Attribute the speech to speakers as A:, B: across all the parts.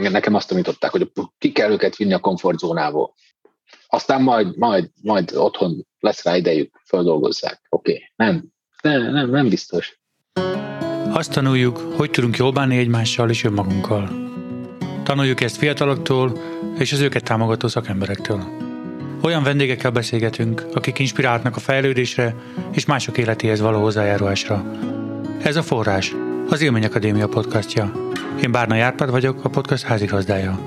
A: nekem azt tanították, hogy ki kell őket vinni a komfortzónából. Aztán majd, majd, majd otthon lesz rá idejük, földolgozzák. Oké, okay. nem, nem, nem, nem biztos.
B: Azt tanuljuk, hogy tudunk jól bánni egymással és önmagunkkal. Tanuljuk ezt fiataloktól és az őket támogató szakemberektől. Olyan vendégekkel beszélgetünk, akik inspirálnak a fejlődésre és mások életéhez való hozzájárulásra. Ez a Forrás, az Élmény Akadémia podcastja. Én Bárna Járpád vagyok, a podcast házigazdája.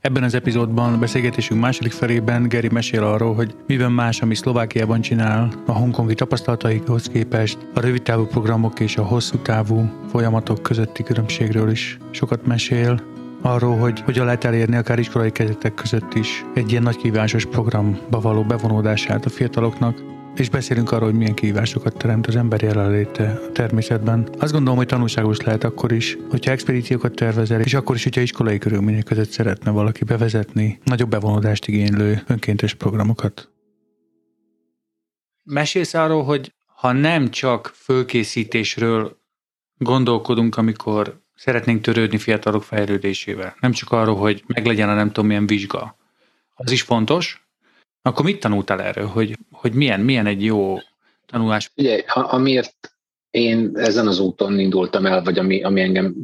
B: Ebben az epizódban beszélgetésünk második felében Geri mesél arról, hogy miben más, ami Szlovákiában csinál, a hongkongi tapasztalataikhoz képest, a rövidtávú programok és a hosszú távú folyamatok közötti különbségről is sokat mesél, arról, hogy hogyan lehet elérni akár iskolai kezdetek között is egy ilyen nagy kívásos programba való bevonódását a fiataloknak, és beszélünk arról, hogy milyen kihívásokat teremt az ember jelenléte a természetben. Azt gondolom, hogy tanulságos lehet akkor is, hogyha expedíciókat tervezel, és akkor is, hogyha iskolai körülmények között szeretne valaki bevezetni nagyobb bevonódást igénylő önkéntes programokat. Mesélsz arról, hogy ha nem csak fölkészítésről gondolkodunk, amikor szeretnénk törődni fiatalok fejlődésével, nem csak arról, hogy meglegyen a nem tudom milyen vizsga, az is fontos, akkor mit tanultál erről, hogy, hogy milyen, milyen egy jó tanulás?
A: Ugye, ha, amiért én ezen az úton indultam el, vagy ami, ami engem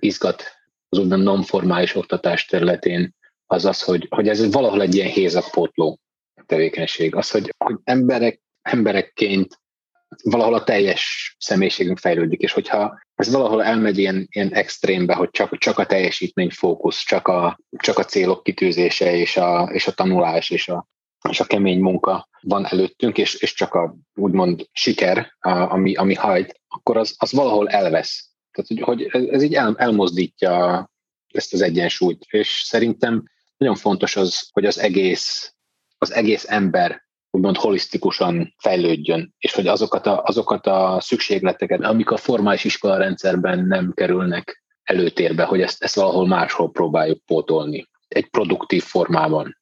A: izgat az úgymond non-formális oktatás területén, az az, hogy, hogy ez valahol egy ilyen hézakpótló tevékenység. Az, hogy, hogy emberek, emberekként valahol a teljes személyiségünk fejlődik, és hogyha ez valahol elmegy ilyen, ilyen extrémbe, hogy csak, csak a teljesítmény fókusz, csak a, csak a célok kitűzése, és a, és a tanulás, és a, és a kemény munka van előttünk, és, és csak a úgymond siker, a, ami, ami hajt, akkor az, az valahol elvesz. Tehát, hogy, hogy ez így el, elmozdítja ezt az egyensúlyt. És szerintem nagyon fontos az, hogy az egész, az egész ember úgymond holisztikusan fejlődjön, és hogy azokat a, azokat a szükségleteket, amik a formális iskolarendszerben nem kerülnek előtérbe, hogy ezt, ezt valahol máshol próbáljuk pótolni, egy produktív formában.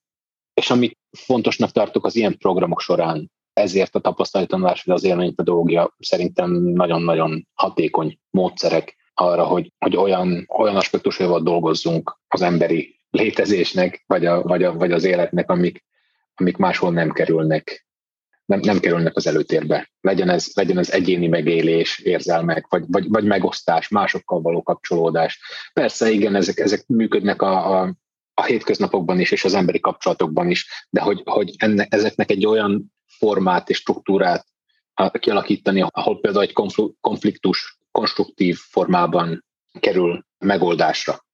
A: És amit fontosnak tartok az ilyen programok során, ezért a tapasztalati tanulás, vagy az élménypedagógia szerintem nagyon-nagyon hatékony módszerek arra, hogy, hogy olyan, olyan aspektusával dolgozzunk az emberi létezésnek, vagy, a, vagy, a, vagy az életnek, amik, amik máshol nem kerülnek, nem, nem kerülnek az előtérbe. Legyen ez, legyen ez egyéni megélés, érzelmek, vagy, vagy, vagy megosztás, másokkal való kapcsolódás. Persze, igen, ezek, ezek működnek a, a, a hétköznapokban is, és az emberi kapcsolatokban is, de hogy, hogy enne, ezeknek egy olyan formát és struktúrát kialakítani, ahol például egy konfliktus konstruktív formában kerül megoldásra,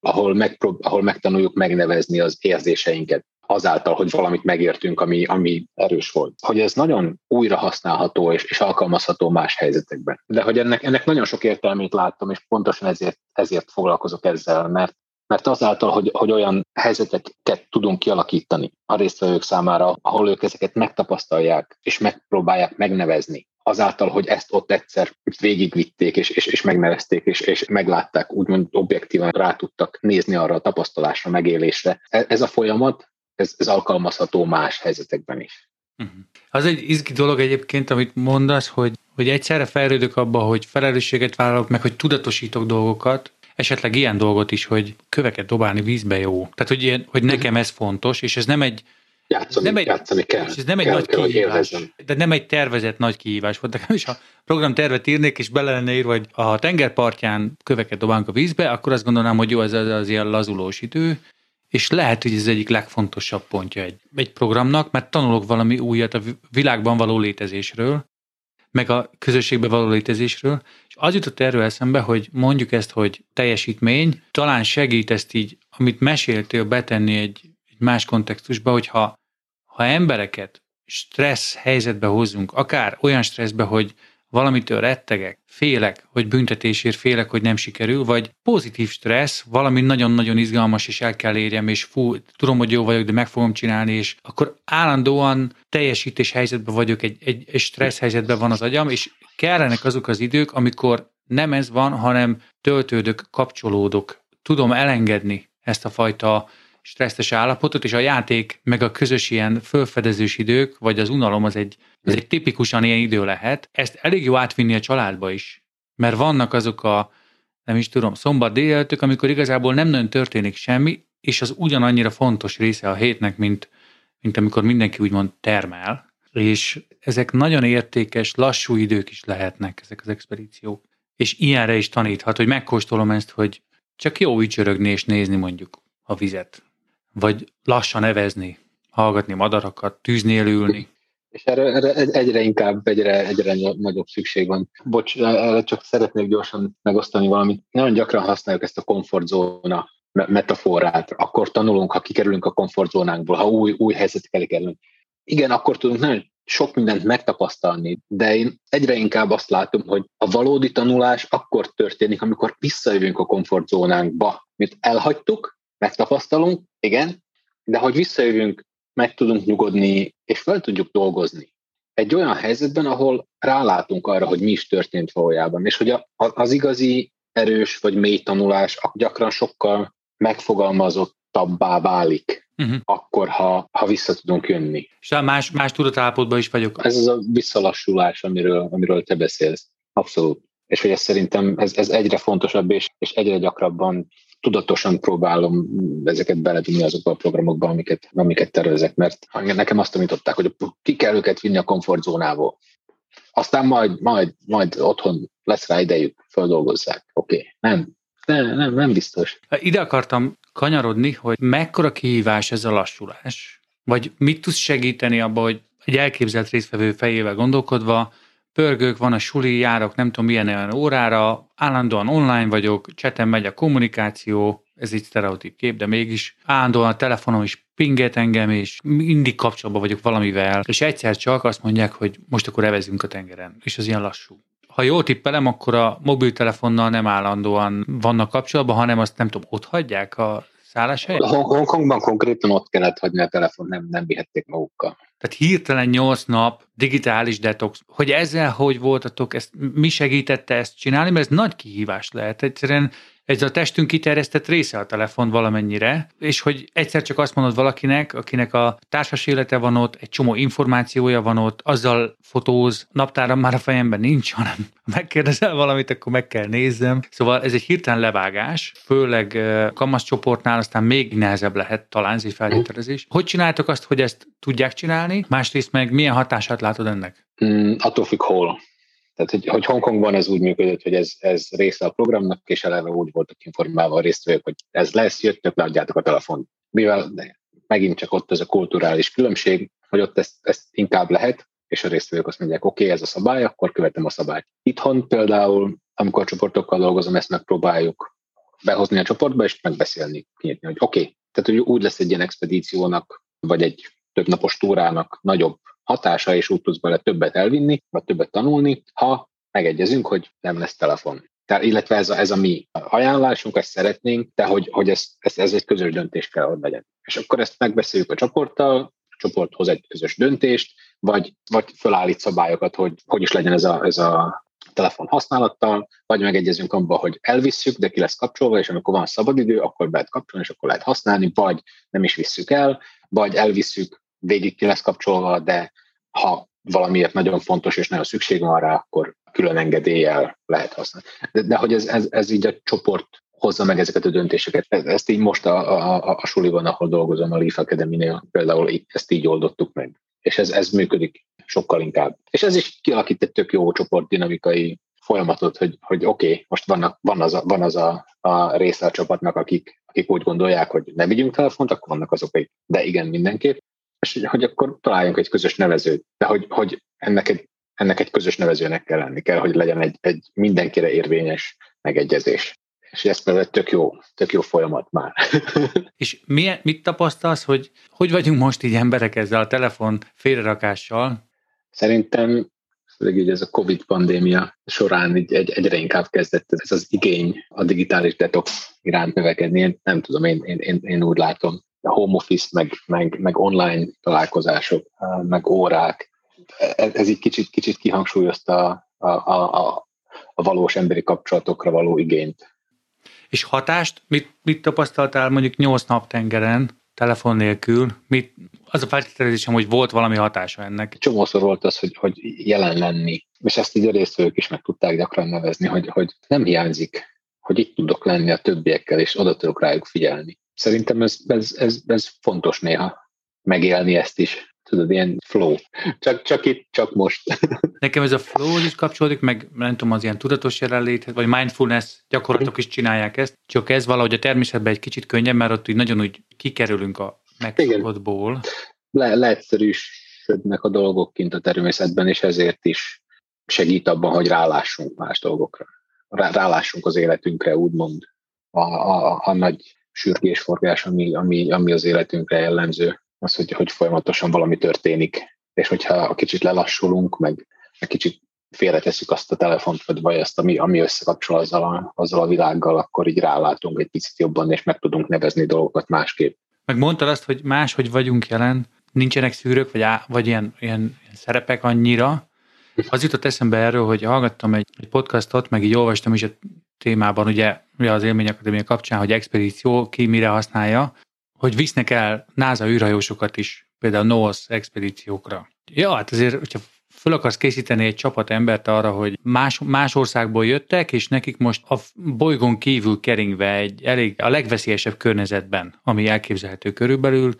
A: ahol, megprób- ahol megtanuljuk megnevezni az érzéseinket, azáltal, hogy valamit megértünk, ami, ami erős volt. Hogy ez nagyon újra használható és, és alkalmazható más helyzetekben. De hogy ennek, ennek nagyon sok értelmét láttam, és pontosan ezért, ezért foglalkozok ezzel, mert mert azáltal, hogy, hogy olyan helyzeteket tudunk kialakítani a résztvevők számára, ahol ők ezeket megtapasztalják, és megpróbálják megnevezni, azáltal, hogy ezt ott egyszer végigvitték, és, és, és megnevezték, és, és meglátták, úgymond objektívan rá tudtak nézni arra a tapasztalásra, megélésre. E, ez a folyamat, ez, ez alkalmazható más helyzetekben is.
B: Uh-huh. Az egy izgi dolog egyébként, amit mondasz, hogy, hogy egyszerre fejlődök abba, hogy felelősséget vállalok, meg hogy tudatosítok dolgokat, esetleg ilyen dolgot is, hogy köveket dobálni vízbe jó. Tehát, hogy, ilyen, hogy nekem ez fontos, és ez nem egy
A: Játszani, nem egy, játszani kell.
B: És ez nem egy kell, nagy kell, kihívás. De nem egy tervezett nagy kihívás volt. Nekem is, ha programtervet írnék, és bele lenne írva, hogy a tengerpartján köveket dobálunk a vízbe, akkor azt gondolnám, hogy jó, ez az, az ilyen lazulós idő, és lehet, hogy ez egyik legfontosabb pontja egy, egy programnak, mert tanulok valami újat a világban való létezésről, meg a közösségbe való létezésről, és az jutott erről eszembe, hogy mondjuk ezt, hogy teljesítmény, talán segít ezt így, amit meséltél, betenni egy, egy más kontextusba, hogyha ha embereket stressz helyzetbe hozzunk, akár olyan stresszbe, hogy valamitől rettegek, félek, hogy büntetésért félek, hogy nem sikerül, vagy pozitív stressz, valami nagyon-nagyon izgalmas, és el kell érjem, és fú, tudom, hogy jó vagyok, de meg fogom csinálni, és akkor állandóan teljesítés helyzetben vagyok, egy, egy, egy stressz helyzetben van az agyam, és kellenek azok az idők, amikor nem ez van, hanem töltődök, kapcsolódok, tudom elengedni ezt a fajta stresszes állapotot, és a játék, meg a közös ilyen fölfedezős idők, vagy az unalom az egy, az egy tipikusan ilyen idő lehet. Ezt elég jó átvinni a családba is, mert vannak azok a nem is tudom, szombat délelőttök, amikor igazából nem nagyon történik semmi, és az ugyanannyira fontos része a hétnek, mint, mint amikor mindenki úgymond termel, és ezek nagyon értékes, lassú idők is lehetnek ezek az expedíciók. És ilyenre is taníthat, hogy megkóstolom ezt, hogy csak jó ücsörögni és nézni mondjuk a vizet. Vagy lassan evezni, hallgatni madarakat, tűznél ülni.
A: És erre, erre egyre inkább, egyre, egyre nagyobb szükség van. Bocs, erre csak szeretnék gyorsan megosztani valamit. Nagyon gyakran használjuk ezt a komfortzóna metaforát. Akkor tanulunk, ha kikerülünk a komfortzónánkból, ha új, új helyzetek elé kerülünk. Igen, akkor tudunk nagyon sok mindent megtapasztalni, de én egyre inkább azt látom, hogy a valódi tanulás akkor történik, amikor visszajövünk a komfortzónánkba. Mit elhagytuk, megtapasztalunk, igen, de hogy visszajövünk, meg tudunk nyugodni, és fel tudjuk dolgozni. Egy olyan helyzetben, ahol rálátunk arra, hogy mi is történt valójában, és hogy az igazi erős vagy mély tanulás gyakran sokkal megfogalmazottabbá válik, uh-huh. akkor, ha, ha vissza tudunk jönni.
B: És más, más tudatállapotban is vagyok.
A: Ez az a visszalassulás, amiről, amiről te beszélsz. Abszolút. És hogy ez szerintem ez, ez egyre fontosabb, és, és egyre gyakrabban tudatosan próbálom ezeket belevinni azokba a programokba, amiket, amiket tervezek, mert nekem azt tanították, hogy ki kell őket vinni a komfortzónából. Aztán majd, majd, majd otthon lesz rá idejük, földolgozzák. Oké, okay. nem, nem, nem, nem biztos.
B: Ide akartam kanyarodni, hogy mekkora kihívás ez a lassulás? Vagy mit tudsz segíteni abba, hogy egy elképzelt résztvevő fejével gondolkodva, pörgők, van a suli, járok nem tudom milyen olyan órára, állandóan online vagyok, cseten megy a kommunikáció, ez egy sztereotíp kép, de mégis állandóan a telefonom is pinget engem, és mindig kapcsolatban vagyok valamivel, és egyszer csak azt mondják, hogy most akkor evezünk a tengeren, és az ilyen lassú. Ha jól tippelem, akkor a mobiltelefonnal nem állandóan vannak kapcsolatban, hanem azt nem tudom, ott hagyják a szálláshelyet?
A: Hongkongban konkrétan ott kellett hagyni a telefon, nem, nem vihették magukkal.
B: Tehát hirtelen 8 nap digitális detox. Hogy ezzel hogy voltatok, ezt, mi segítette ezt csinálni, mert ez nagy kihívás lehet. Egyszerűen ez a testünk kiterjesztett része a telefon valamennyire, és hogy egyszer csak azt mondod valakinek, akinek a társas élete van ott, egy csomó információja van ott, azzal fotóz, naptáram már a fejemben nincs, hanem megkérdezel valamit, akkor meg kell nézzem. Szóval ez egy hirtelen levágás, főleg kamasz csoportnál aztán még nehezebb lehet talán ez egy feltételezés. Hogy csináltok azt, hogy ezt tudják csinálni? Másrészt meg milyen hatását látod ennek?
A: Mm, attól függ hol. Tehát, hogy, hogy Hongkongban ez úgy működött, hogy ez, ez része a programnak, és eleve úgy voltak informálva a résztvevők, hogy ez lesz, jöttök, leadjátok a telefont. Mivel megint csak ott ez a kulturális különbség, hogy ott ezt, ezt inkább lehet, és a résztvevők azt mondják, oké, okay, ez a szabály, akkor követem a szabályt. Itthon például, amikor csoportokkal dolgozom, ezt megpróbáljuk behozni a csoportba, és megbeszélni, kinyitni, hogy oké, okay, tehát hogy úgy lesz egy ilyen expedíciónak, vagy egy több napos túrának nagyobb hatása, és úgy tudsz bele többet elvinni, vagy többet tanulni, ha megegyezünk, hogy nem lesz telefon. Tehát, illetve ez a, ez a mi ajánlásunk, ezt szeretnénk, de hogy, hogy ez, ez, ez egy közös döntés kell, hogy legyen. És akkor ezt megbeszéljük a csoporttal, a csoport hoz egy közös döntést, vagy, vagy fölállít szabályokat, hogy hogy is legyen ez a, ez a telefon használattal, vagy megegyezünk abban, hogy elvisszük, de ki lesz kapcsolva, és amikor van szabadidő, akkor be lehet kapcsolni, és akkor lehet használni, vagy nem is visszük el, vagy elvisszük, végig ki lesz kapcsolva, de ha valamiért nagyon fontos és nagyon szükség van rá, akkor külön engedéllyel lehet használni. De, de hogy ez, ez, ez így a csoport hozza meg ezeket a döntéseket. Ezt így most a, a, a, a suliban, ahol dolgozom, a Leaf Academy-nél például ezt így oldottuk meg. És ez, ez működik sokkal inkább. És ez is kialakít egy tök jó csoport dinamikai folyamatot, hogy, hogy oké, okay, most vannak, van az, a, van az a, a része a csapatnak, akik, akik úgy gondolják, hogy ne vigyünk telefont, akkor vannak azok, akik de igen, mindenképp és hogy, hogy akkor találjunk egy közös nevezőt, de hogy, hogy ennek, egy, ennek egy közös nevezőnek kell lenni, kell, hogy legyen egy, egy mindenkire érvényes megegyezés. És ez például tök jó, tök jó folyamat már.
B: és milyen, mit tapasztalsz, hogy hogy vagyunk most így emberek ezzel a telefon félrerakással?
A: Szerintem főleg így ez a Covid pandémia során így egy, egyre inkább kezdett ez az igény a digitális detox iránt növekedni. Én nem tudom, én, én, én, én úgy látom home office, meg, meg, meg online találkozások, meg órák. Ez, ez így kicsit, kicsit kihangsúlyozta a, a, a, a valós emberi kapcsolatokra való igényt.
B: És hatást mit, mit tapasztaltál mondjuk nyolc nap tengeren, telefon nélkül? Mit, az a feltételezésem, hogy volt valami hatása ennek.
A: Csomószor volt az, hogy, hogy jelen lenni, és ezt így a résztvevők is meg tudták gyakran nevezni, hogy, hogy nem hiányzik hogy itt tudok lenni a többiekkel, és oda tudok rájuk figyelni. Szerintem ez, ez, ez, ez fontos néha megélni ezt is. Tudod, ilyen flow. Csak, csak itt, csak most.
B: Nekem ez a flow is kapcsolódik, meg nem tudom, az ilyen tudatos jelenlét, vagy mindfulness gyakorlatok is csinálják ezt, csak ez valahogy a természetben egy kicsit könnyebb, mert ott úgy nagyon úgy kikerülünk a megszokottból.
A: Le, leegyszerűsödnek a dolgok kint a természetben, és ezért is segít abban, hogy rálássunk más dolgokra. Rá, rálássunk az életünkre, úgymond a, a, a nagy sürgésforgás, ami, ami, ami az életünkre jellemző az, hogy, hogy folyamatosan valami történik, és hogyha kicsit lelassulunk, meg, meg kicsit félretesszük azt a telefont, vagy, vagy azt, ami, ami összekapcsol azzal a, azzal a világgal, akkor így rálátunk egy picit jobban, és meg tudunk nevezni dolgokat másképp.
B: Meg mondtad azt, hogy máshogy vagyunk jelen, nincsenek szűrők, vagy, á, vagy ilyen, ilyen, ilyen szerepek annyira. Az jutott eszembe erről, hogy hallgattam egy, egy podcastot, meg így olvastam is a témában, ugye az élményakadémia kapcsán, hogy expedíció ki mire használja, hogy visznek el NASA űrhajósokat is, például NOAA expedíciókra. Ja, hát azért, hogyha föl akarsz készíteni egy csapat embert arra, hogy más, más országból jöttek, és nekik most a bolygón kívül keringve egy elég a legveszélyesebb környezetben, ami elképzelhető körülbelül,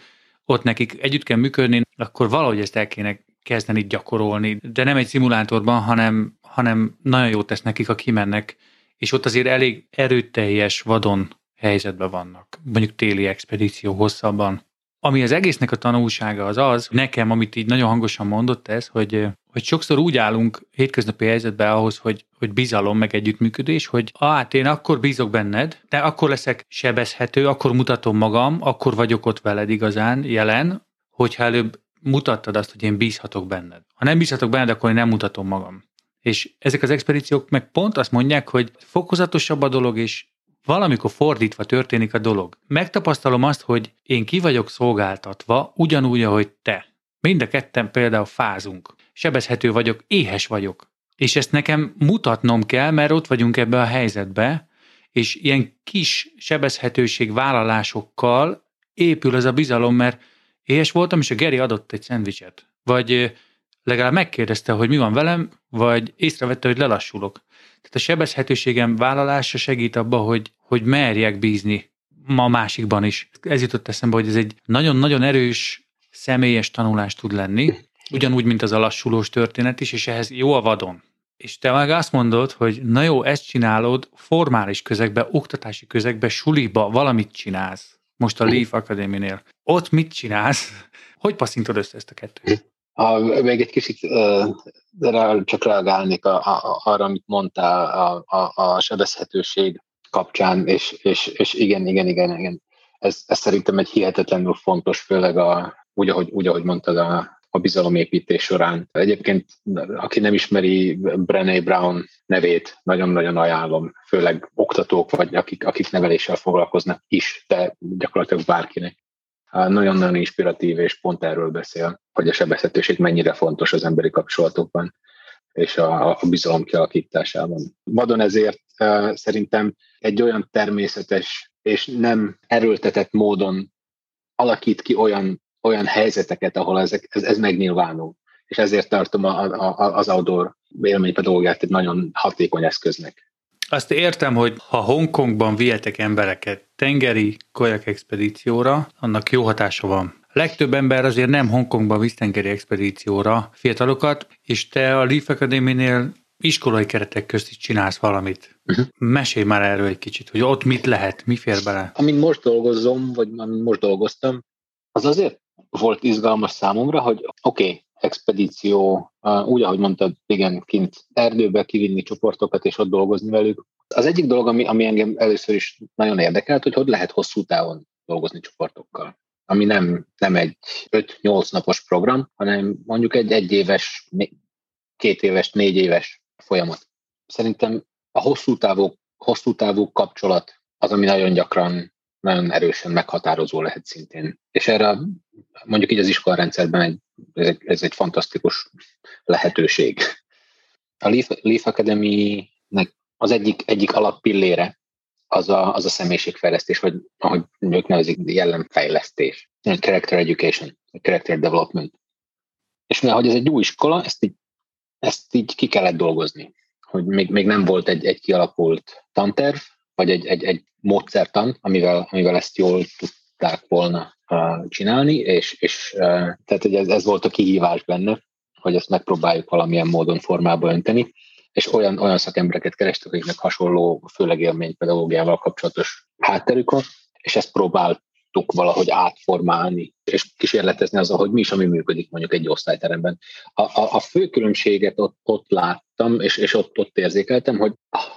B: ott nekik együtt kell működni, akkor valahogy ezt el kéne kezdeni gyakorolni, de nem egy szimulátorban, hanem, hanem nagyon jót tesz nekik, ha kimennek, és ott azért elég erőteljes vadon helyzetben vannak, mondjuk téli expedíció hosszabban. Ami az egésznek a tanulsága az az, nekem, amit így nagyon hangosan mondott ez, hogy, hogy sokszor úgy állunk hétköznapi helyzetben ahhoz, hogy, hogy bizalom, meg együttműködés, hogy hát én akkor bízok benned, de akkor leszek sebezhető, akkor mutatom magam, akkor vagyok ott veled igazán jelen, hogyha előbb mutattad azt, hogy én bízhatok benned. Ha nem bízhatok benned, akkor én nem mutatom magam. És ezek az expedíciók meg pont azt mondják, hogy fokozatosabb a dolog, és valamikor fordítva történik a dolog. Megtapasztalom azt, hogy én ki vagyok szolgáltatva, ugyanúgy, ahogy te. Mind a ketten például fázunk. Sebezhető vagyok, éhes vagyok. És ezt nekem mutatnom kell, mert ott vagyunk ebbe a helyzetbe, és ilyen kis sebezhetőség vállalásokkal épül az a bizalom, mert éhes voltam, és a Geri adott egy szendvicset. Vagy legalább megkérdezte, hogy mi van velem, vagy észrevette, hogy lelassulok. Tehát a sebezhetőségem vállalása segít abba, hogy, hogy merjek bízni ma másikban is. Ez jutott eszembe, hogy ez egy nagyon-nagyon erős személyes tanulás tud lenni, ugyanúgy, mint az a lassulós történet is, és ehhez jó a vadon. És te meg azt mondod, hogy na jó, ezt csinálod formális közegbe, oktatási közegbe, suliba, valamit csinálsz. Most a Leaf Academy-nél. Ott mit csinálsz? Hogy passzintod össze ezt a kettőt?
A: A, még egy kicsit uh, csak reagálnék a, a, arra, amit mondtál a, a, a sebezhetőség kapcsán, és, és, és igen, igen, igen, igen. Ez, ez szerintem egy hihetetlenül fontos, főleg a, úgy, ahogy, úgy, ahogy mondtad, a, a bizalomépítés során. Egyébként, aki nem ismeri Brené Brown nevét, nagyon-nagyon ajánlom, főleg oktatók, vagy akik, akik neveléssel foglalkoznak is, de gyakorlatilag bárkinek nagyon-nagyon inspiratív, és pont erről beszél, hogy a sebezhetőség mennyire fontos az emberi kapcsolatokban és a, a bizalom kialakításában. Vadon ezért szerintem egy olyan természetes és nem erőltetett módon alakít ki olyan, olyan helyzeteket, ahol ezek, ez, ez megnyilvánul. És ezért tartom a, a, az outdoor élménypedagógiát egy nagyon hatékony eszköznek.
B: Azt értem, hogy ha Hongkongban vihetek embereket tengeri kajak expedícióra, annak jó hatása van. Legtöbb ember azért nem Hongkongban visz tengeri expedícióra fiatalokat, és te a Leaf Academy-nél iskolai keretek közt is csinálsz valamit. Uh-huh. Mesélj már erről egy kicsit, hogy ott mit lehet, mi fér bele.
A: Amin most dolgozom, vagy amin most dolgoztam, az azért volt izgalmas számomra, hogy oké, okay, expedíció, úgy, ahogy mondtad, igen, kint erdőbe kivinni csoportokat és ott dolgozni velük. Az egyik dolog, ami, ami engem először is nagyon érdekelt, hogy hogy lehet hosszú távon dolgozni csoportokkal ami nem, nem egy 5-8 napos program, hanem mondjuk egy egyéves, két éves, négy éves folyamat. Szerintem a hosszú távú, hosszú távú kapcsolat az, ami nagyon gyakran nagyon erősen meghatározó lehet szintén. És erre mondjuk így az iskolarendszerben egy, ez, egy, ez egy fantasztikus lehetőség. A Leaf, Leaf Academy-nek az egyik, egyik alappillére az a, az a személyiségfejlesztés, vagy ahogy ők nevezik, jellemfejlesztés, character education, character development. És mivel hogy ez egy új iskola, ezt így, ezt így ki kellett dolgozni. Hogy még, még nem volt egy, egy kialakult tanterv, vagy egy, egy, egy módszertan, amivel, amivel ezt jól tudták volna csinálni, és, és tehát hogy ez, ez volt a kihívás benne, hogy ezt megpróbáljuk valamilyen módon formába önteni, és olyan, olyan szakembereket kerestek, akiknek hasonló, főleg élménypedagógiával kapcsolatos hátterük van, és ezt próbáltuk valahogy átformálni, és kísérletezni azzal, hogy mi is, ami működik mondjuk egy osztályteremben. A, a, a fő különbséget ott, ott láttam, és, és ott, ott érzékeltem, hogy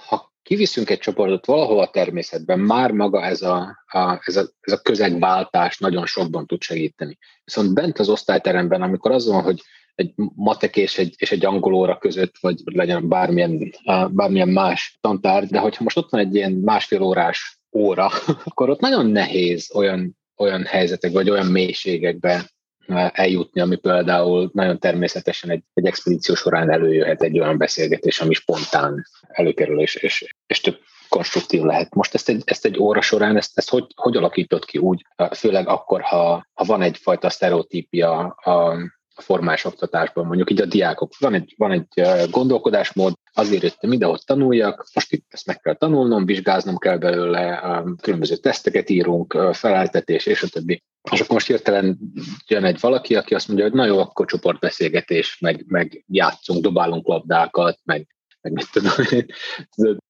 A: ha kiviszünk egy csoportot valahol a természetben, már maga ez a, a, ez a, ez a közegváltás nagyon sokban tud segíteni. Viszont bent az osztályteremben, amikor az van, hogy egy matek és egy, és egy angol óra között, vagy legyen bármilyen, bármilyen más tantár, de hogyha most ott van egy ilyen másfél órás óra, akkor ott nagyon nehéz olyan, olyan helyzetek, vagy olyan mélységekbe eljutni, ami például nagyon természetesen egy, egy expedíció során előjöhet egy olyan beszélgetés, ami spontán előkerül, és, és, és több konstruktív lehet. Most ezt egy, ezt egy óra során, ezt, ezt hogy, hogy alakított ki úgy, főleg akkor, ha, ha van egyfajta sztereotípia a, formás oktatásban, mondjuk így a diákok. Van egy, van egy gondolkodásmód, azért jöttem ide, hogy tanuljak, most itt ezt meg kell tanulnom, vizsgáznom kell belőle, különböző teszteket írunk, feleltetés és a többi. És akkor most hirtelen jön egy valaki, aki azt mondja, hogy na jó, akkor csoportbeszélgetés, meg, meg játszunk, dobálunk labdákat, meg, meg mit tudom.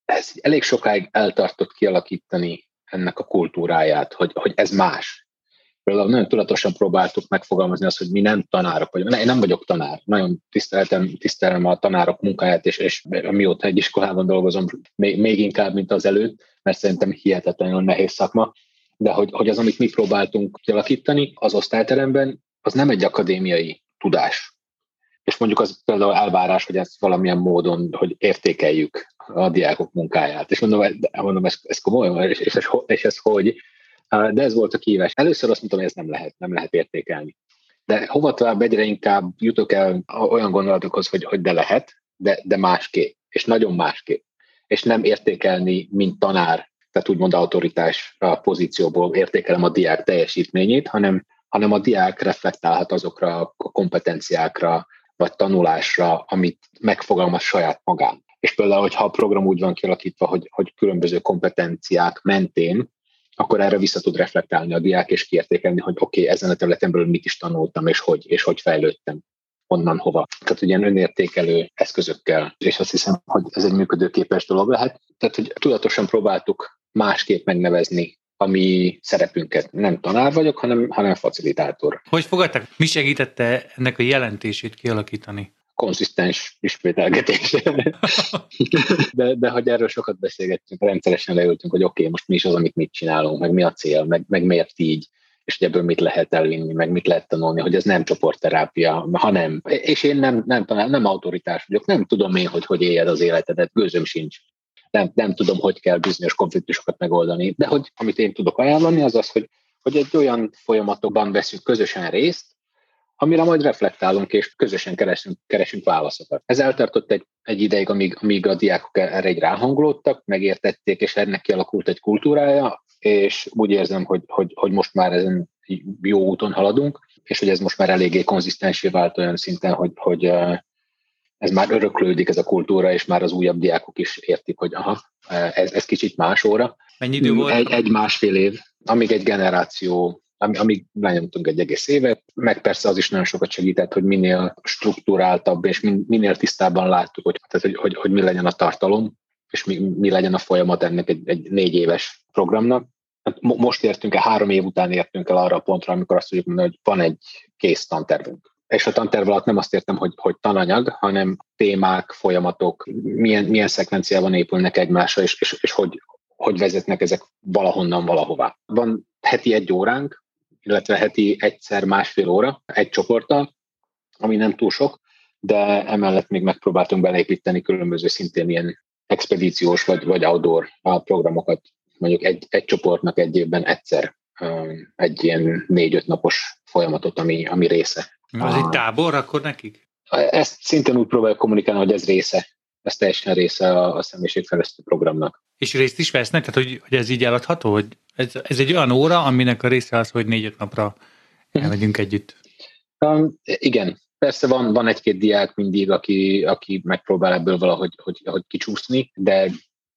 A: Ez elég sokáig eltartott kialakítani ennek a kultúráját, hogy, hogy ez más például nagyon tudatosan próbáltuk megfogalmazni azt, hogy mi nem tanárok vagyunk. Én nem vagyok tanár. Nagyon tiszteltem, tisztelem a tanárok munkáját, és, és mióta egy iskolában dolgozom, még, még inkább, mint az előtt, mert szerintem hihetetlenül nehéz szakma. De hogy, hogy az, amit mi próbáltunk kialakítani az osztályteremben, az nem egy akadémiai tudás. És mondjuk az például elvárás, hogy ezt valamilyen módon, hogy értékeljük a diákok munkáját. És mondom, mondom ez, ez komoly, és, és, ez, és ez hogy? De ez volt a kívás. Először azt mondtam, hogy ez nem lehet, nem lehet értékelni. De hova tovább egyre inkább jutok el olyan gondolatokhoz, hogy, hogy de lehet, de, de másképp, és nagyon másképp. És nem értékelni, mint tanár, tehát úgymond autoritás pozícióból értékelem a diák teljesítményét, hanem, hanem a diák reflektálhat azokra a kompetenciákra, vagy tanulásra, amit megfogalmaz saját magán. És például, hogyha a program úgy van kialakítva, hogy, hogy különböző kompetenciák mentén akkor erre vissza tud reflektálni a diák, és kiértékelni, hogy oké, okay, ezen a területen mit is tanultam, és hogy, és hogy fejlődtem onnan hova. Tehát ugye önértékelő eszközökkel, és azt hiszem, hogy ez egy működőképes dolog lehet. Tehát, hogy tudatosan próbáltuk másképp megnevezni a mi szerepünket. Nem tanár vagyok, hanem, hanem facilitátor.
B: Hogy fogadták? Mi segítette ennek a jelentését kialakítani?
A: Konzisztens ismételgetés. de, de hogy erről sokat beszélgettünk, rendszeresen leültünk, hogy oké, okay, most mi is az, amit mit csinálunk, meg mi a cél, meg, meg miért így, és hogy ebből mit lehet elvinni, meg mit lehet tanulni, hogy ez nem csoportterápia, hanem, és én nem, nem, nem, nem autoritás vagyok, nem tudom én, hogy hogy éljed az életedet, gőzöm sincs. Nem, nem tudom, hogy kell bizonyos konfliktusokat megoldani, de hogy amit én tudok ajánlani, az az, hogy, hogy egy olyan folyamatokban veszünk közösen részt, amire majd reflektálunk, és közösen keresünk, keresünk válaszokat. Ez eltartott egy, egy ideig, amíg, amíg a diákok erre egy ráhangolódtak, megértették, és ennek kialakult egy kultúrája, és úgy érzem, hogy, hogy, hogy most már ezen jó úton haladunk, és hogy ez most már eléggé konzisztensé vált olyan szinten, hogy, hogy ez már öröklődik ez a kultúra, és már az újabb diákok is értik, hogy aha, ez, ez kicsit más óra.
B: Mennyi idő volt?
A: Egy, egy másfél év, amíg egy generáció amíg lenyomtunk egy egész évet, meg persze az is nagyon sokat segített, hogy minél struktúráltabb és minél tisztában láttuk, hogy, tehát, hogy, hogy, hogy mi legyen a tartalom, és mi, mi legyen a folyamat ennek egy, egy négy éves programnak. Hát most értünk el, három év után értünk el arra a pontra, amikor azt tudjuk mondani, hogy van egy kész tantervünk. És a tanterv alatt nem azt értem, hogy, hogy tananyag, hanem témák, folyamatok, milyen, milyen szekvenciában épülnek egymásra, és, és, és hogy, hogy vezetnek ezek valahonnan valahová. Van heti egy óránk, illetve heti egyszer másfél óra egy csoporttal, ami nem túl sok, de emellett még megpróbáltunk belépíteni különböző szintén ilyen expedíciós vagy, vagy outdoor programokat, mondjuk egy, egy csoportnak egy évben egyszer egy ilyen négy-öt napos folyamatot, ami, ami része.
B: Az egy tábor akkor nekik?
A: Ezt szintén úgy próbáljuk kommunikálni, hogy ez része, ez teljesen része a, a személyiségfejlesztő programnak.
B: És részt is vesznek? Tehát, hogy, hogy ez így eladható? Hogy ez, ez egy olyan óra, aminek a része az, hogy négy-öt napra elmegyünk együtt.
A: Um, igen, persze van, van egy-két diák mindig, aki, aki megpróbál ebből valahogy hogy, hogy kicsúszni, de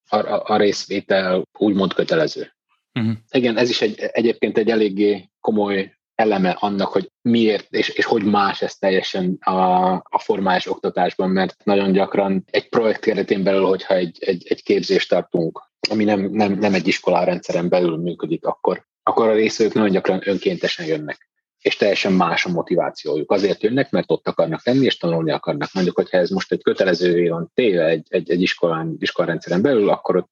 A: a, a, a részvétel úgymond kötelező. Uh-huh. Igen, ez is egy, egyébként egy eléggé komoly eleme annak, hogy miért és, és hogy más ez teljesen a, a formális oktatásban, mert nagyon gyakran egy projekt keretén belül, hogyha egy, egy, egy képzést tartunk, ami nem, nem, nem egy iskolárendszeren belül működik, akkor, akkor a részvevők nagyon gyakran önkéntesen jönnek és teljesen más a motivációjuk. Azért jönnek, mert ott akarnak lenni, és tanulni akarnak. Mondjuk, hogyha ez most egy kötelező van téve egy, egy, egy iskolán, iskolarendszeren belül, akkor ott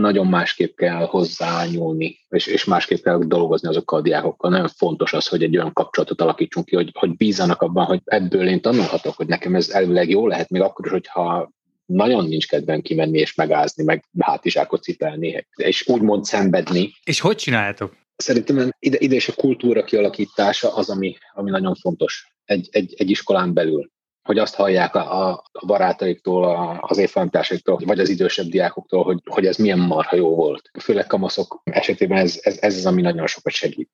A: nagyon másképp kell hozzányúlni, és, és másképp kell dolgozni azokkal a diákokkal. Nagyon fontos az, hogy egy olyan kapcsolatot alakítsunk ki, hogy, hogy bízzanak abban, hogy ebből én tanulhatok, hogy nekem ez elvileg jó lehet, még akkor is, hogyha nagyon nincs kedven kimenni és megázni, meg hátizsákot cipelni, és úgymond szenvedni.
B: És hogy csináljátok?
A: Szerintem ide, ide is a kultúra kialakítása az, ami, ami nagyon fontos egy, egy, egy iskolán belül hogy azt hallják a, a barátaiktól, a, az évfolyamtársaiktól, vagy az idősebb diákoktól, hogy, hogy ez milyen marha jó volt. Főleg kamaszok esetében ez, ez, ez az, ami nagyon sokat segít.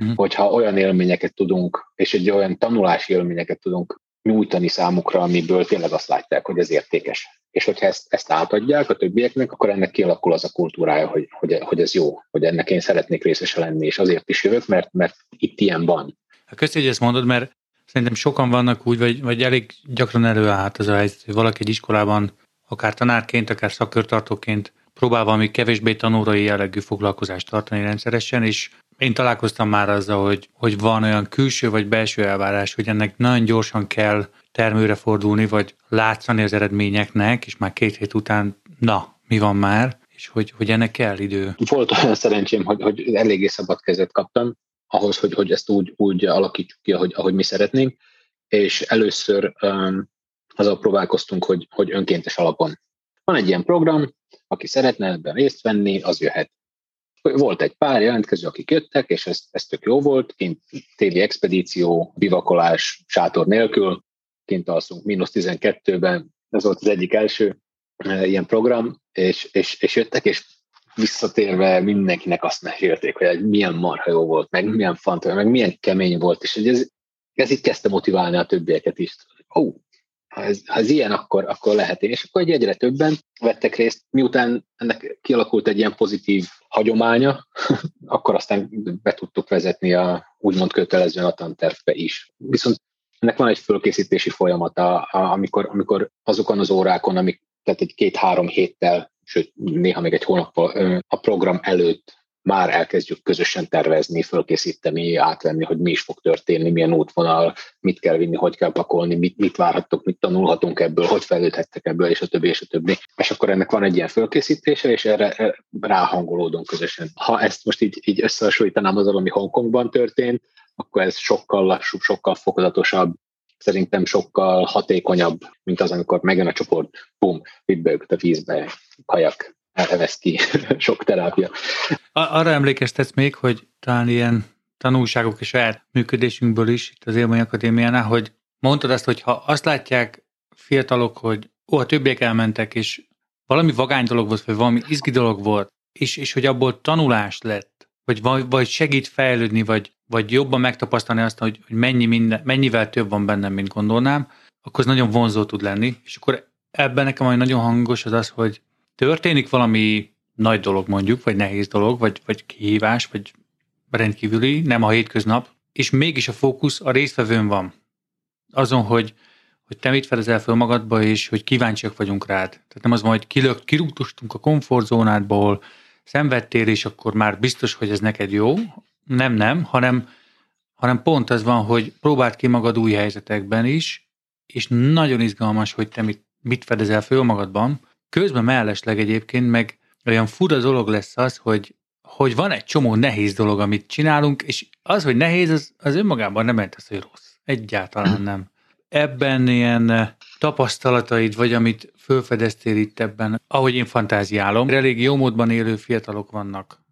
A: Uh-huh. Hogyha olyan élményeket tudunk, és egy olyan tanulási élményeket tudunk nyújtani számukra, amiből tényleg azt látják, hogy ez értékes. És hogyha ezt, ezt átadják a többieknek, akkor ennek kialakul az a kultúrája, hogy, hogy, hogy ez jó, hogy ennek én szeretnék részese lenni, és azért is jövök, mert, mert itt ilyen van.
B: Köszönjük, hogy ezt mondod, mert Szerintem sokan vannak úgy, vagy, vagy elég gyakran előállt az a helyzet, hogy valaki egy iskolában, akár tanárként, akár szakörtartóként próbál valami kevésbé tanulói jellegű foglalkozást tartani rendszeresen, és én találkoztam már azzal, hogy, hogy van olyan külső vagy belső elvárás, hogy ennek nagyon gyorsan kell termőre fordulni, vagy látszani az eredményeknek, és már két hét után, na, mi van már, és hogy, hogy ennek kell idő.
A: Volt olyan szerencsém, hogy, hogy eléggé szabad kezet kaptam, ahhoz, hogy, hogy ezt úgy, úgy alakítsuk ki, ahogy, ahogy mi szeretnénk, és először um, azzal próbálkoztunk, hogy, hogy önkéntes alapon. Van egy ilyen program, aki szeretne ebben részt venni, az jöhet. Volt egy pár jelentkező, akik jöttek, és ez, ez tök jó volt, kint téli expedíció, bivakolás, sátor nélkül, kint alszunk mínusz 12-ben, ez volt az egyik első e, ilyen program, és, és, és jöttek, és visszatérve mindenkinek azt mesélték, hogy milyen marha jó volt, meg milyen fantasztikus, meg milyen kemény volt, és hogy ez, ez itt kezdte motiválni a többieket is. Ó, ha ez, ha ez ilyen, akkor, akkor lehet. És akkor egy egyre többen vettek részt, miután ennek kialakult egy ilyen pozitív hagyománya, akkor aztán be tudtuk vezetni a úgymond kötelezően a tantervbe is. Viszont ennek van egy fölkészítési folyamata, amikor, amikor azokon az órákon, amik, tehát egy két-három héttel sőt, néha még egy hónappal a program előtt már elkezdjük közösen tervezni, fölkészíteni, átvenni, hogy mi is fog történni, milyen útvonal, mit kell vinni, hogy kell pakolni, mit, mit várhatok, mit tanulhatunk ebből, hogy fejlődhettek ebből, és a többi, és a többi. És akkor ennek van egy ilyen fölkészítése, és erre ráhangolódunk közösen. Ha ezt most így, így összehasonlítanám azzal, ami Hongkongban történt, akkor ez sokkal lassúbb, sokkal fokozatosabb, szerintem sokkal hatékonyabb, mint az, amikor megjön a csoport, bum, vidd a vízbe, kajak, elvesz ki, sok terápia.
B: Arra emlékeztetsz még, hogy talán ilyen tanulságok és saját működésünkből is itt az Élmény Akadémiánál, hogy mondtad azt, hogy ha azt látják fiatalok, hogy ó, a többiek elmentek, és valami vagány dolog volt, vagy valami izgi dolog volt, és, és hogy abból tanulás lett, vagy, vagy segít fejlődni, vagy, vagy jobban megtapasztalni azt, hogy, hogy mennyi minden, mennyivel több van bennem, mint gondolnám, akkor ez nagyon vonzó tud lenni. És akkor ebben nekem majd nagyon hangos az az, hogy történik valami nagy dolog mondjuk, vagy nehéz dolog, vagy, vagy kihívás, vagy rendkívüli, nem a hétköznap, és mégis a fókusz a résztvevőn van. Azon, hogy, hogy te mit fedezel fel magadba, és hogy kíváncsiak vagyunk rád. Tehát nem az van, hogy kilök, kirúgtustunk a komfortzónádból, szenvedtél, és akkor már biztos, hogy ez neked jó. Nem, nem, hanem, hanem pont az van, hogy próbáld ki magad új helyzetekben is, és nagyon izgalmas, hogy te mit, mit fedezel föl magadban. Közben mellesleg egyébként meg olyan fura dolog lesz az, hogy, hogy van egy csomó nehéz dolog, amit csinálunk, és az, hogy nehéz, az, az önmagában nem jelent az, hogy rossz. Egyáltalán nem. Ebben ilyen tapasztalataid, vagy amit fölfedeztél itt ebben, ahogy én fantáziálom, elég jó módban élő fiatalok vannak?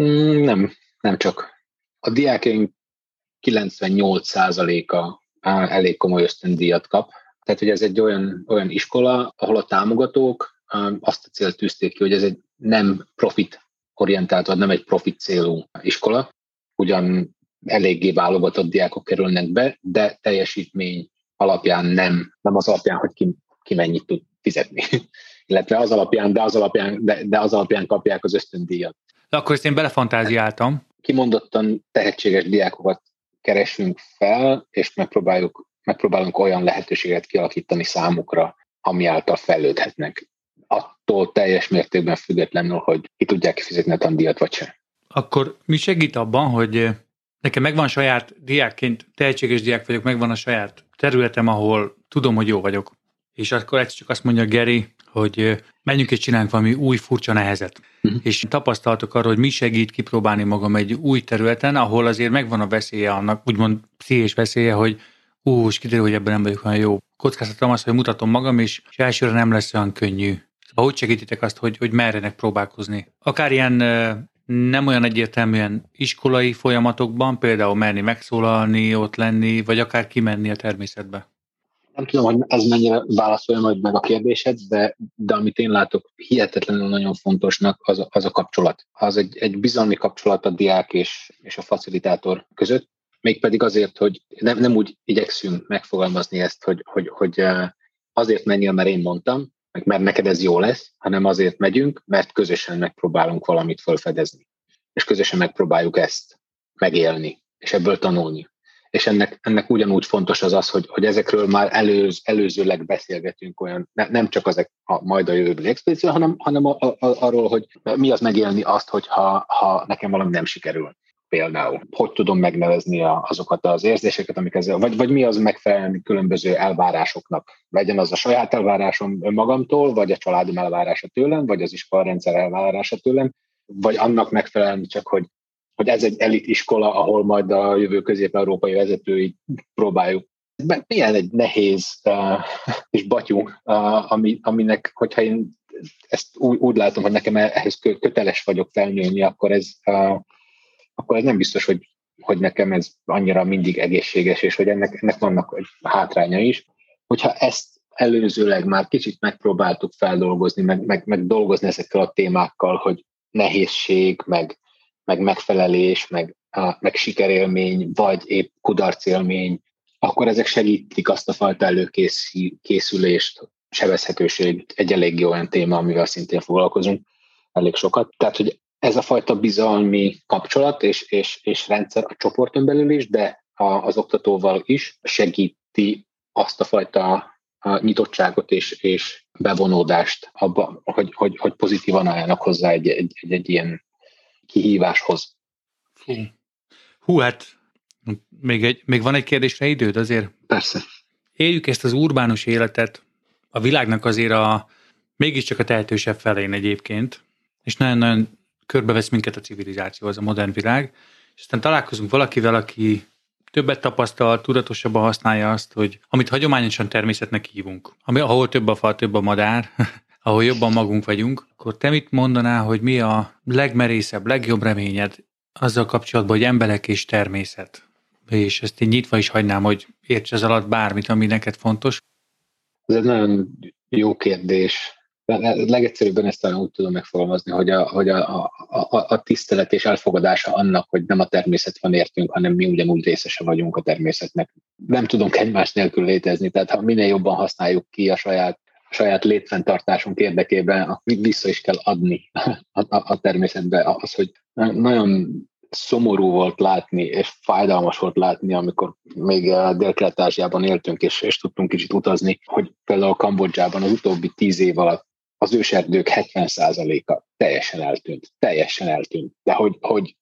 A: Mm, nem, nem csak. A diákjaink 98%-a elég komoly ösztöndíjat kap. Tehát, hogy ez egy olyan, olyan iskola, ahol a támogatók azt a célt tűzték ki, hogy ez egy nem profit orientált, vagy nem egy profit célú iskola. Ugyan eléggé válogatott diákok kerülnek be, de teljesítmény alapján nem, nem az alapján, hogy ki, ki mennyit tud fizetni. illetve az alapján, de az alapján, de, de az alapján kapják az ösztöndíjat.
B: De akkor ezt én belefantáziáltam.
A: Kimondottan tehetséges diákokat keresünk fel, és megpróbáljuk, megpróbálunk olyan lehetőséget kialakítani számukra, ami által fejlődhetnek. Attól teljes mértékben függetlenül, hogy ki tudják kifizetni a tandíjat, vagy sem.
B: Akkor mi segít abban, hogy nekem megvan saját diákként, tehetséges diák vagyok, megvan a saját területem, ahol tudom, hogy jó vagyok. És akkor egyszer csak azt mondja Geri, hogy menjünk és csináljunk valami új, furcsa nehezet. Uh-huh. És tapasztaltok arról, hogy mi segít kipróbálni magam egy új területen, ahol azért megvan a veszélye annak, úgymond pszichés veszélye, hogy ú, és kiderül, hogy ebben nem vagyok olyan jó. Kockáztatom azt, hogy mutatom magam, és, és elsőre nem lesz olyan könnyű. Szóval hogy segítitek azt, hogy, hogy merjenek próbálkozni? Akár ilyen nem olyan egyértelműen iskolai folyamatokban, például merni megszólalni, ott lenni, vagy akár kimenni a természetbe?
A: Nem tudom, hogy ez mennyire válaszolja majd meg a kérdésed, de, de amit én látok hihetetlenül nagyon fontosnak, az a, az a kapcsolat. Az egy, egy bizalmi kapcsolat a diák és, és a facilitátor között, mégpedig azért, hogy nem, nem úgy igyekszünk megfogalmazni ezt, hogy, hogy, hogy azért menjél, mert én mondtam, meg mert neked ez jó lesz, hanem azért megyünk, mert közösen megpróbálunk valamit felfedezni. És közösen megpróbáljuk ezt megélni, és ebből tanulni. És ennek, ennek ugyanúgy fontos az az, hogy, hogy ezekről már előz, előzőleg beszélgetünk olyan, ne, nem csak ezek a majd a jövőbeli expedíció, hanem, hanem a, a, arról, hogy mi az megélni azt, hogyha ha nekem valami nem sikerül például? Hogy tudom megnevezni azokat az érzéseket, amik ezzel, vagy, vagy mi az megfelelni különböző elvárásoknak? Legyen az a saját elvárásom önmagamtól, vagy a családom elvárása tőlem, vagy az iskolarendszer elvárása tőlem, vagy annak megfelelni csak, hogy hogy ez egy elit iskola, ahol majd a jövő közép-európai vezetői próbáljuk. Milyen egy nehéz uh, és batyú, uh, ami, aminek, hogyha én ezt úgy, úgy látom, hogy nekem ehhez köteles vagyok felnőni, akkor ez uh, akkor ez nem biztos, hogy, hogy nekem ez annyira mindig egészséges, és hogy ennek, ennek vannak hátránya is. Hogyha ezt előzőleg már kicsit megpróbáltuk feldolgozni, meg, meg, meg dolgozni ezekkel a témákkal, hogy nehézség, meg, meg megfelelés, meg, meg sikerélmény, vagy épp kudarcélmény, akkor ezek segítik azt a fajta előkészülést, sebezhetőség, egy elég olyan téma, amivel szintén foglalkozunk elég sokat. Tehát, hogy ez a fajta bizalmi kapcsolat és, és, és rendszer a csoporton belül is, de a, az oktatóval is segíti azt a fajta a nyitottságot és, és bevonódást abba, hogy, hogy, hogy pozitívan álljanak hozzá egy, egy, egy, egy ilyen kihíváshoz.
B: Hú. Hú, hát még, egy, még van egy kérdésre időd azért?
A: Persze.
B: Éljük ezt az urbánus életet, a világnak azért a mégiscsak a tehetősebb felén egyébként, és nagyon-nagyon körbevesz minket a civilizáció, az a modern világ, és aztán találkozunk valakivel, aki többet tapasztal, tudatosabban használja azt, hogy amit hagyományosan természetnek hívunk, ami, ahol több a fal, több a madár, ahol jobban magunk vagyunk, akkor te mit mondanál, hogy mi a legmerészebb, legjobb reményed azzal kapcsolatban, hogy emberek és természet? És ezt én nyitva is hagynám, hogy érts ez alatt bármit, ami neked fontos.
A: Ez egy nagyon jó kérdés legegyszerűbben ezt úgy tudom megfogalmazni, hogy, a, hogy a, a, a tisztelet és elfogadása annak, hogy nem a természet van értünk, hanem mi ugyanúgy részese vagyunk a természetnek. Nem tudunk egymás nélkül létezni, tehát ha minél jobban használjuk ki a saját, a saját létfenntartásunk érdekében, vissza is kell adni a, a, a természetbe. Az, hogy nagyon szomorú volt látni, és fájdalmas volt látni, amikor még Dél-Kelet-Ázsiában éltünk, és, és tudtunk kicsit utazni, hogy például Kambodzsában az utóbbi tíz év alatt az őserdők 70%-a teljesen eltűnt, teljesen eltűnt, de hogy, hogy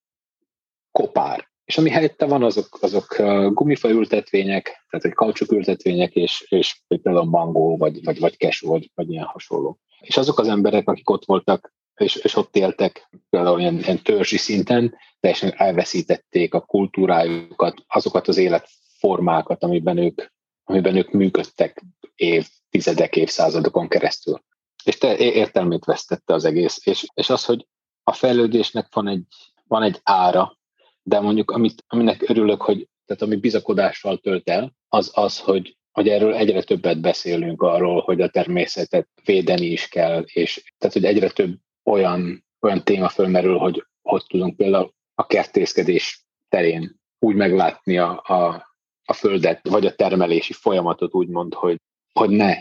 A: kopár. És ami helyette van, azok, azok gumifa ültetvények, tehát egy kaucsuk ültetvények, és, és például mangó, vagy, vagy, vagy kesú, vagy, vagy ilyen hasonló. És azok az emberek, akik ott voltak, és, és ott éltek például ilyen, ilyen törzsi szinten, teljesen elveszítették a kultúrájukat, azokat az életformákat, amiben ők, amiben ők működtek évtizedek, évszázadokon keresztül és te értelmét vesztette az egész. És, és az, hogy a fejlődésnek van egy, van egy ára, de mondjuk amit, aminek örülök, hogy tehát ami bizakodással tölt el, az az, hogy, hogy erről egyre többet beszélünk arról, hogy a természetet védeni is kell, és tehát, hogy egyre több olyan, olyan téma fölmerül, hogy hogy tudunk például a kertészkedés terén úgy meglátni a, a, a földet, vagy a termelési folyamatot úgymond, hogy, hogy ne,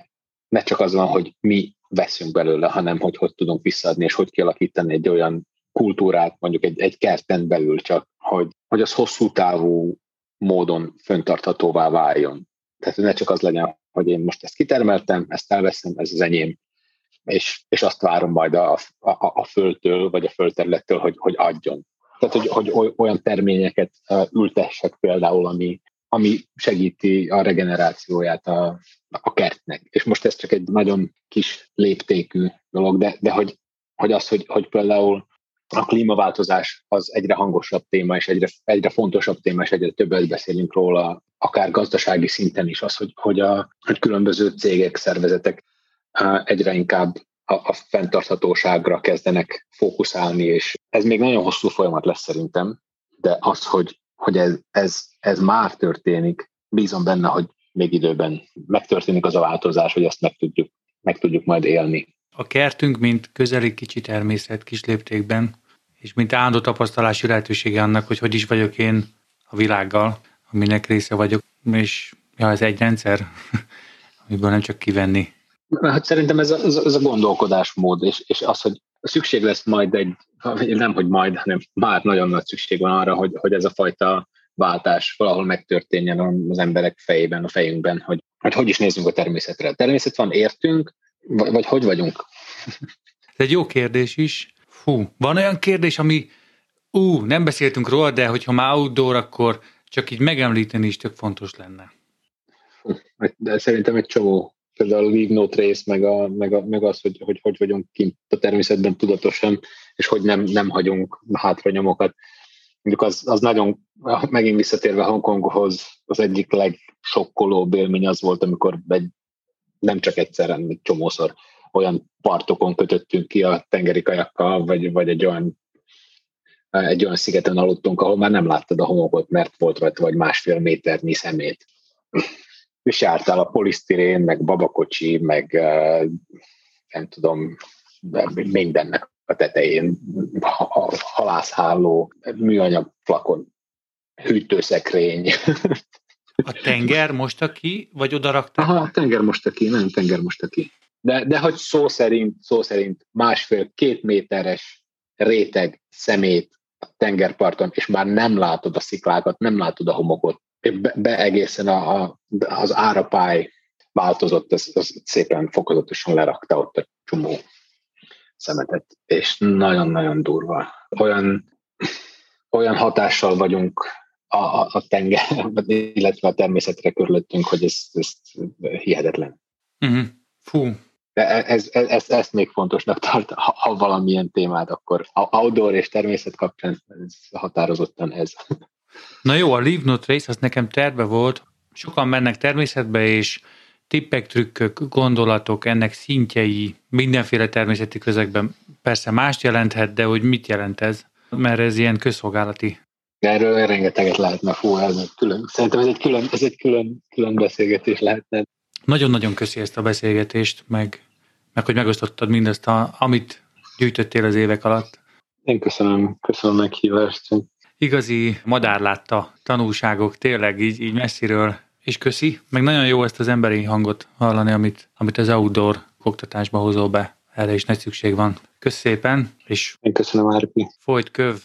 A: ne csak az van, hogy mi veszünk belőle, hanem hogy hogy tudunk visszaadni, és hogy kialakítani egy olyan kultúrát, mondjuk egy, egy kerten belül csak, hogy, hogy az hosszú távú módon föntarthatóvá váljon. Tehát ne csak az legyen, hogy én most ezt kitermeltem, ezt elveszem, ez az enyém, és, és azt várom majd a, a, a földtől, vagy a földterülettől, hogy, hogy adjon. Tehát, hogy, hogy olyan terményeket ültessek például, ami, ami segíti a regenerációját a, a kertnek. És most ez csak egy nagyon kis léptékű dolog, de, de hogy, hogy az, hogy, hogy például a klímaváltozás az egyre hangosabb téma, és egyre, egyre fontosabb téma, és egyre többet beszélünk róla, akár gazdasági szinten is, az, hogy, hogy, a, hogy különböző cégek, szervezetek egyre inkább a, a fenntarthatóságra kezdenek fókuszálni, és ez még nagyon hosszú folyamat lesz szerintem, de az, hogy, hogy ez, ez, ez már történik, bízom benne, hogy még időben megtörténik az a változás, hogy ezt meg tudjuk, meg tudjuk majd élni.
B: A kertünk, mint közeli kicsi természet kis léptékben, és mint állandó tapasztalási lehetősége annak, hogy hogy is vagyok én a világgal, aminek része vagyok, és ja, ez egy rendszer, amiből nem csak kivenni.
A: Hát szerintem ez a, ez a gondolkodásmód, és, és az, hogy szükség lesz majd egy, nem hogy majd, hanem már nagyon nagy szükség van arra, hogy, hogy ez a fajta váltás valahol megtörténjen az emberek fejében, a fejünkben, hogy, hogy hogy is nézzünk a természetre. A természet van, értünk, vagy, vagy hogy vagyunk?
B: Ez egy jó kérdés is. Fú, van olyan kérdés, ami, ú, nem beszéltünk róla, de hogyha már outdoor, akkor csak így megemlíteni is tök fontos lenne.
A: De szerintem egy csomó, például a Leave No Trace, meg, a, meg, a, meg az, hogy, hogy hogy vagyunk kint a természetben tudatosan, és hogy nem, nem hagyunk hátra nyomokat. Mondjuk az, az nagyon, megint visszatérve Hongkonghoz, az egyik legsokkolóbb élmény az volt, amikor egy, nem csak egyszer, hanem csomószor olyan partokon kötöttünk ki a tengeri kajakkal, vagy, vagy egy olyan egy olyan szigeten aludtunk, ahol már nem láttad a homokot, mert volt rajta vagy másfél méternyi szemét. És jártál a polisztirén, meg babakocsi, meg nem tudom, mindennek a tetején, halászháló, műanyag flakon, hűtőszekrény.
B: A tenger most aki, vagy oda rakták?
A: Aha, a tenger most aki, nem tenger most aki. De, de hogy szó szerint, szó szerint másfél-két méteres réteg szemét a tengerparton, és már nem látod a sziklákat, nem látod a homokot. Be, be egészen a, a, az árapály változott, az, az szépen fokozatosan lerakta ott a csomó szemetet, és nagyon-nagyon durva. Olyan, olyan hatással vagyunk a, a, a tenger, illetve a természetre körülöttünk, hogy ez, ez hihetetlen.
B: Uh-huh. Fú,
A: de e, ez, ez, ez, ezt még fontosnak tart, ha, ha valamilyen témát, akkor outdoor és természet kapcsán ez határozottan ez.
B: Na jó, a Leave No Trace az nekem terve volt, sokan mennek természetbe, és tippek, trükkök, gondolatok, ennek szintjei mindenféle természeti közegben persze mást jelenthet, de hogy mit jelent ez? Mert ez ilyen közszolgálati.
A: Erről rengeteget lehetne, fú, ez külön. Szerintem ez egy külön, ez egy külön, külön beszélgetés lehetne.
B: Nagyon-nagyon köszi ezt a beszélgetést, meg, meg hogy megosztottad mindezt, a, amit gyűjtöttél az évek alatt.
A: Én köszönöm, köszönöm meghívást.
B: Igazi madárlátta tanulságok, tényleg így, így messziről, és köszi, meg nagyon jó ezt az emberi hangot hallani, amit, amit az outdoor oktatásba hozol be. Erre is nagy szükség van. Kösz szépen, és
A: Én köszönöm, Árpi.
B: Folyt köv.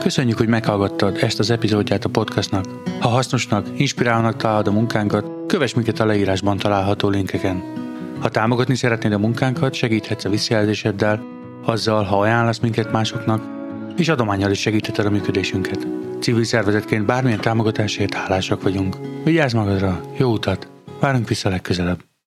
B: Köszönjük, hogy meghallgattad ezt az epizódját a podcastnak. Ha hasznosnak, inspirálónak találod a munkánkat, kövess minket a leírásban található linkeken. Ha támogatni szeretnéd a munkánkat, segíthetsz a visszajelzéseddel, azzal, ha ajánlasz minket másoknak, és adományjal is segítheted a működésünket. Civil szervezetként bármilyen támogatásért hálásak vagyunk. Vigyázz magadra, jó utat! Várunk vissza legközelebb!